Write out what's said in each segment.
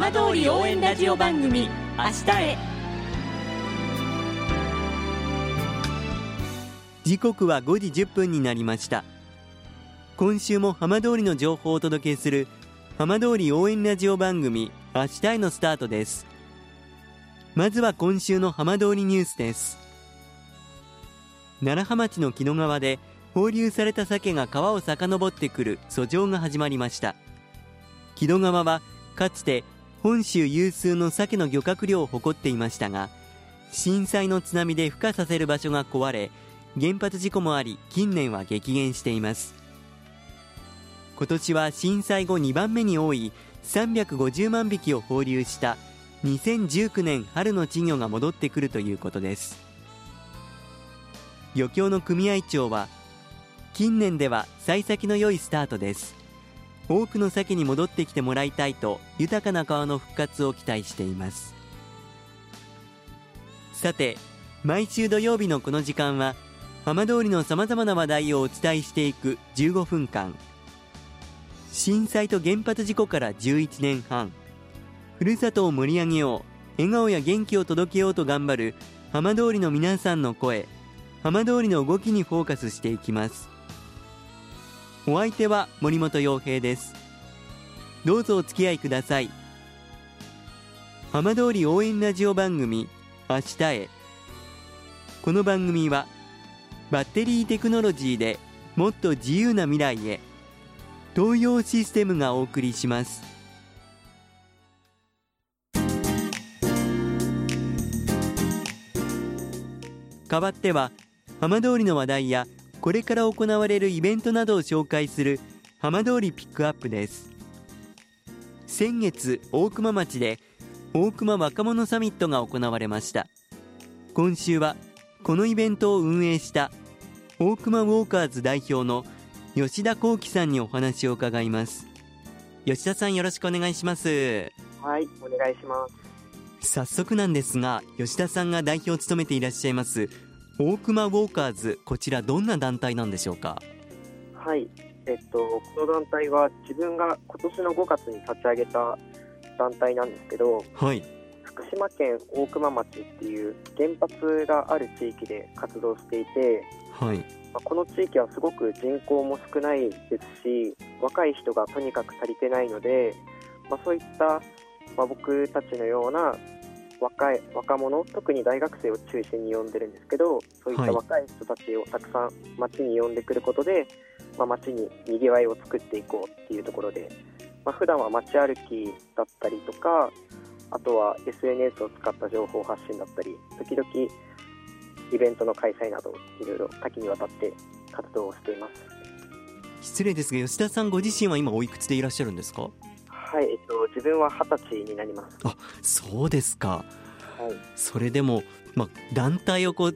浜通り応援ラジオ番組明日へ。時刻は5時10分になりました。今週も浜通りの情報をお届けする浜通り応援ラジオ番組明日へのスタートです。まずは今週の浜通りニュースです。楢葉町の木野川で放流された鮭が川を遡ってくる遡上が始まりました。木戸川はかつて本州有数の鮭の漁獲量を誇っていましたが震災の津波で孵化させる場所が壊れ原発事故もあり近年は激減しています。今年は震災後2番目に多い350万匹を放流した2019年春の稚魚が戻ってくるということです。漁協の組合長は近年では幸先の良いスタートです。多くの鮭に戻ってきてもらいたいと豊かな川の復活を期待しています。さて毎週土曜日のこの時間は浜通りのさまざまな話題をお伝えしていく15分間。震災と原発事故から11年半。ふるさとを盛り上げよう。笑顔や元気を届けようと頑張る浜通りの皆さんの声。浜通りの動きにフォーカスしていきます。お相手は森本洋平です。どうぞお付き合いください。浜通り応援ラジオ番組明日へ。この番組はバッテリーテクノロジーでもっと自由な未来へ東洋システムがお送りします。代わっては浜通りの話題やこれから行われるイベントなどを紹介する浜通りピックアップです。先月大熊町で大熊若者サミットが行われました。今週はこのイベントを運営した大熊ウォーカーズ代表の吉田幸喜さんにお話を伺います。吉田さんよろしくお願いします。はいお願いします。早速なんですが吉田さんが代表を務めていらっしゃいます大熊ウォーカーズこちらどんな団体なんでしょうか？はい。えっとこの団体は自分が今年の5月に立ち上げた団体なんですけどはい。福島県大熊町っていう原発がある地域で活動していて、はい。まあこの地域はすごく人口も少ないですし若い人がとにかく足りてないので、まあ、そういった、まあ、僕たちのような若い若者特に大学生を中心に呼んでるんですけどそういったはい若い人たちをたくさん町に呼んでくることで、まあ、町ににぎわいを作っていこうっていうところで、まあ普段は街歩きだったりとかあとは SNS を使った情報発信だったり時々イベントの開催などいろいろ多岐にわたって活動をしています。失礼ですが吉田さんご自身は今おいくつでいらっしゃるんですか？はい、えっと、自分は二十歳になります。そうですか。はい、それでも、まあ、団体をこう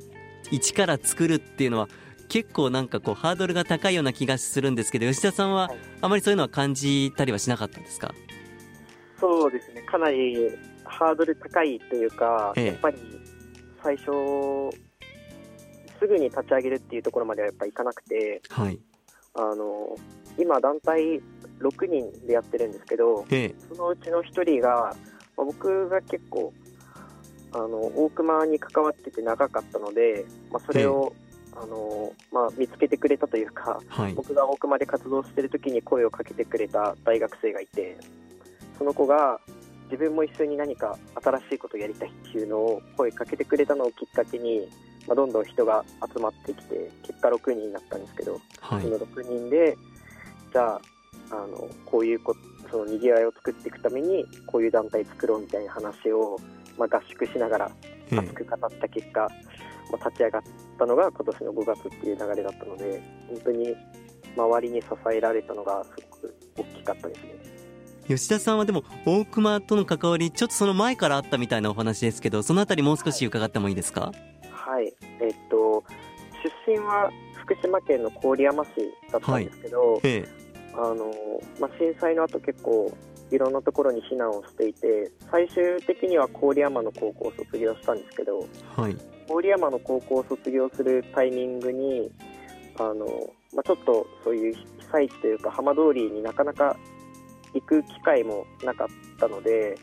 一から作るっていうのは結構なんかこうハードルが高いような気がするんですけど吉田さんははい。あまりそういうのは感じたりはしなかったんですか？そうですね、かなりハードル高いというか、ええ。やっぱり最初、すぐに立ち上げるっていうところまではやっぱいかなくて、はい。あの今、団体6人でやってるんですけど、ええ。そのうちの1人が、まあ僕が結構あの、大熊に関わってて長かったので、まあ、それを、あのまあ、見つけてくれたというか、はい。僕が大熊で活動してる時に声をかけてくれた大学生がいてその子が自分も一緒に何か新しいことをやりたいっていうのを声かけてくれたのをきっかけに、まあ、どんどん人が集まってきて結果6人になったんですけど、はい。その6人でじゃああのこういうこそのにぎわいを作っていくためにこういう団体作ろうみたいな話を、まあ、合宿しながらええ熱く語った結果、まあ、立ち上がったのが今年の5月っていう流れだったので本当に周りに支えられたのがすごく大きかったですね。吉田さんはでも大熊との関わりちょっとその前からあったみたいなお話ですけどそのあたりもう少し伺ってもいいですか？はい、えっと出身は福島県の郡山市だったんですけど、えあのまあ、震災の後結構いろんなところに避難をしていて最終的には郡山の高校を卒業したんですけどえはい。郡山の高校を卒業するタイミングにあの、まあ、ちょっとそういう被災地というか浜通りになかなか行く機会もなかったので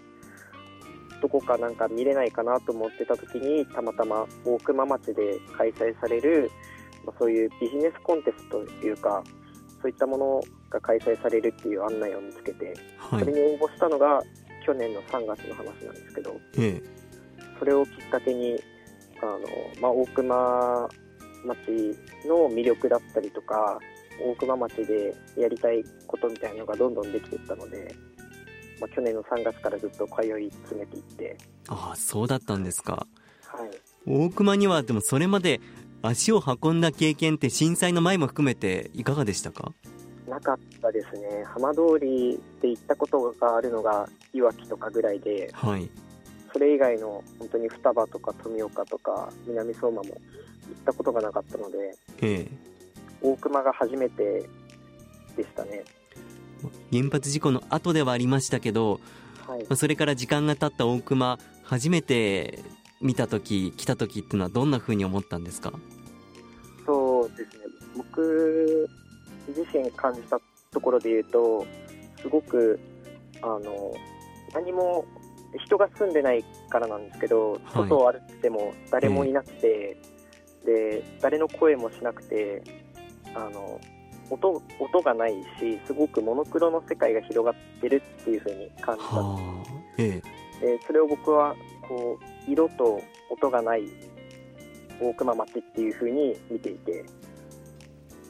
どこかなんか見れないかなと思ってた時にたまたま大熊町で開催される、まあ、そういうビジネスコンテストというかそういったものが開催されるっていう案内を見つけて、はい。それに応募したのが去年の3月の話なんですけどえそれをきっかけにあの、まあ、大熊町の魅力だったりとか大熊町でやりたいことみたいなのがどんどんできていったので、まあ、去年の3月からずっと通い詰めていって、ああそうだったんですか。はい、大熊にはでもそれまで足を運んだ経験って震災の前も含めていかがでしたか？なかったですね。浜通りで行ったことがあるのがいわきとかぐらいではい。それ以外の本当に双葉とか富岡とか南相馬も行ったことがなかったのでええ。大熊が初めてでしたね。原発事故の後ではありましたけどはい。まあそれから時間が経った大熊初めて見た時来た時っていうのはどんな風に思ったんですか？そうですね。僕自身感じたところで言うとすごくあの何も人が住んでないからなんですけど、はい。外を歩いても誰もいなくて、で誰の声もしなくてあの音音がないしすごくモノクロの世界が広がってるっていう風に感じた。はあ。ええ。でそれを僕はこう色と音がない大熊町っていう風に見ていて、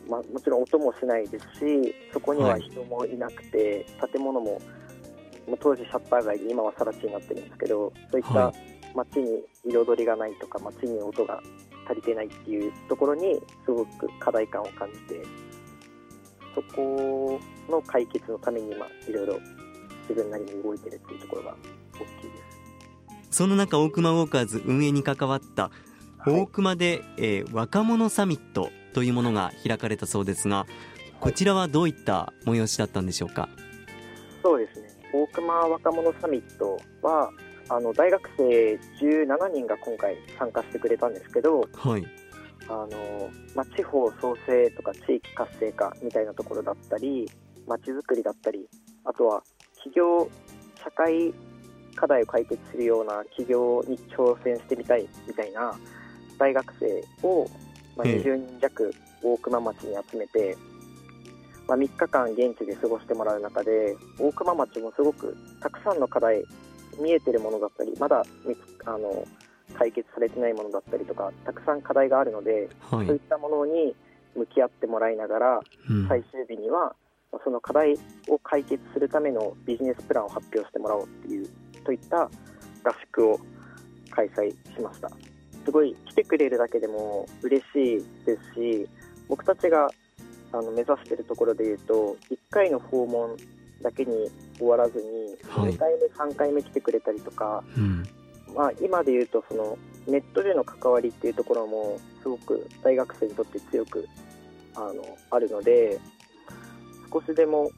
まあ、もちろん音もしないですしそこには人もいなくて、建物も当時シャッター街で今は更地になってるんですけどそういったは街に彩りがないとか街に音が足りてないっていうところにすごく課題感を感じてそこの解決のために今いろいろ自分なりに動いてるっていうところが大きいです。その中大熊ウォーカーズ運営に関わったはい。大熊で、えー若者サミットというものが開かれたそうですがこちらはどういった催しだったんでしょうか？そうですね。大熊若者サミットはあの大学生17人が今回参加してくれたんですけどはい。あの、まあ、地方創生とか地域活性化みたいなところだったりまちづくりだったりあとは企業社会課題を解決するような企業に挑戦してみたいみたいな大学生を、まあ、ええ20人弱大熊町に集めて、まあ、3日間現地で過ごしてもらう中で大熊町もすごくたくさんの課題見えてるものだったりまだあの解決されてないものだったりとかたくさん課題があるので、はい。そういったものに向き合ってもらいながらうん。最終日にはまあその課題を解決するためのビジネスプランを発表してもらおうっていうといった合宿を開催しましたすごい来てくれるだけでも嬉しいですし僕たちがあの目指しているところでいうと1回の訪問だけに終わらずにはい。2回目3回目来てくれたりとか、うん。まあ、今で言うとそのネットでの関わりっていうところもすごく大学生にとって強くあのあるので少しでも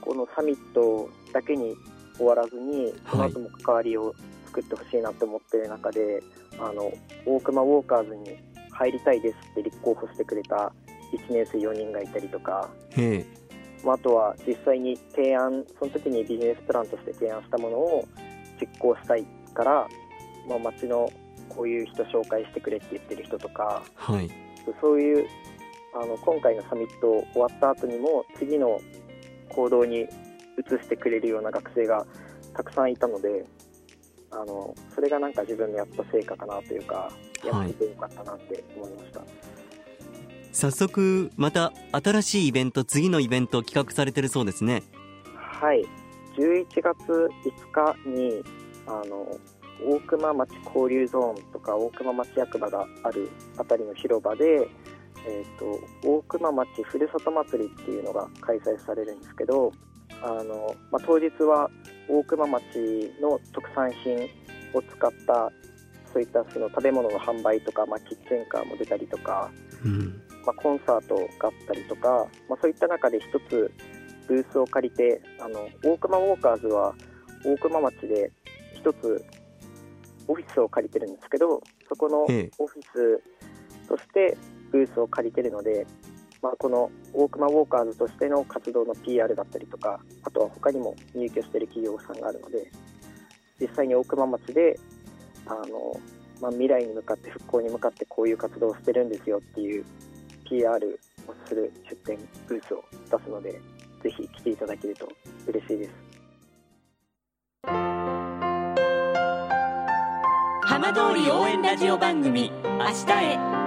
このサミットだけに終わらずにその後も関わりを作ってほしいなと思ってる中で、あの大熊ウォーカーズに入りたいですって立候補してくれた1年生4人がいたりとか、ええ。まあ、あとは実際に提案その時にビジネスプランとして提案したものを実行したいから、まあ、町のこういう人紹介してくれって言ってる人とかはい。そういうあの今回のサミット終わった後にも次の行動に移してくれるような学生がたくさんいたのであのそれがなんか自分のやった成果かなというかやっててよかったなって思いました。早速また新しいイベント次のイベントを企画されてるそうですね。はい、11月5日にあの大熊町交流ゾーンとか大熊町役場があるあたりの広場で、えー、と大熊町ふるさと祭りっていうのが開催されるんですけどあの、まあ、当日は大熊町の特産品を使ったそういったその食べ物の販売とか、まあ、キッチンカーも出たりとか、うん。まあ、コンサートがあったりとか、まあ、そういった中で一つブースを借りてあの大熊ウォーカーズは大熊町で一つオフィスを借りてるんですけどそこのオフええィスとしてブースを借りてるので、まあ、この大熊ウォーカーズとしての活動の PR だったりとかあとは他にも入居している企業さんがあるので実際に大熊町であの、まあ、未来に向かって復興に向かってこういう活動をしてるんですよっていう PR をする出店ブースを出すのでぜひ来ていただけると嬉しいです。浜通り応援ラジオ番組「明日へ」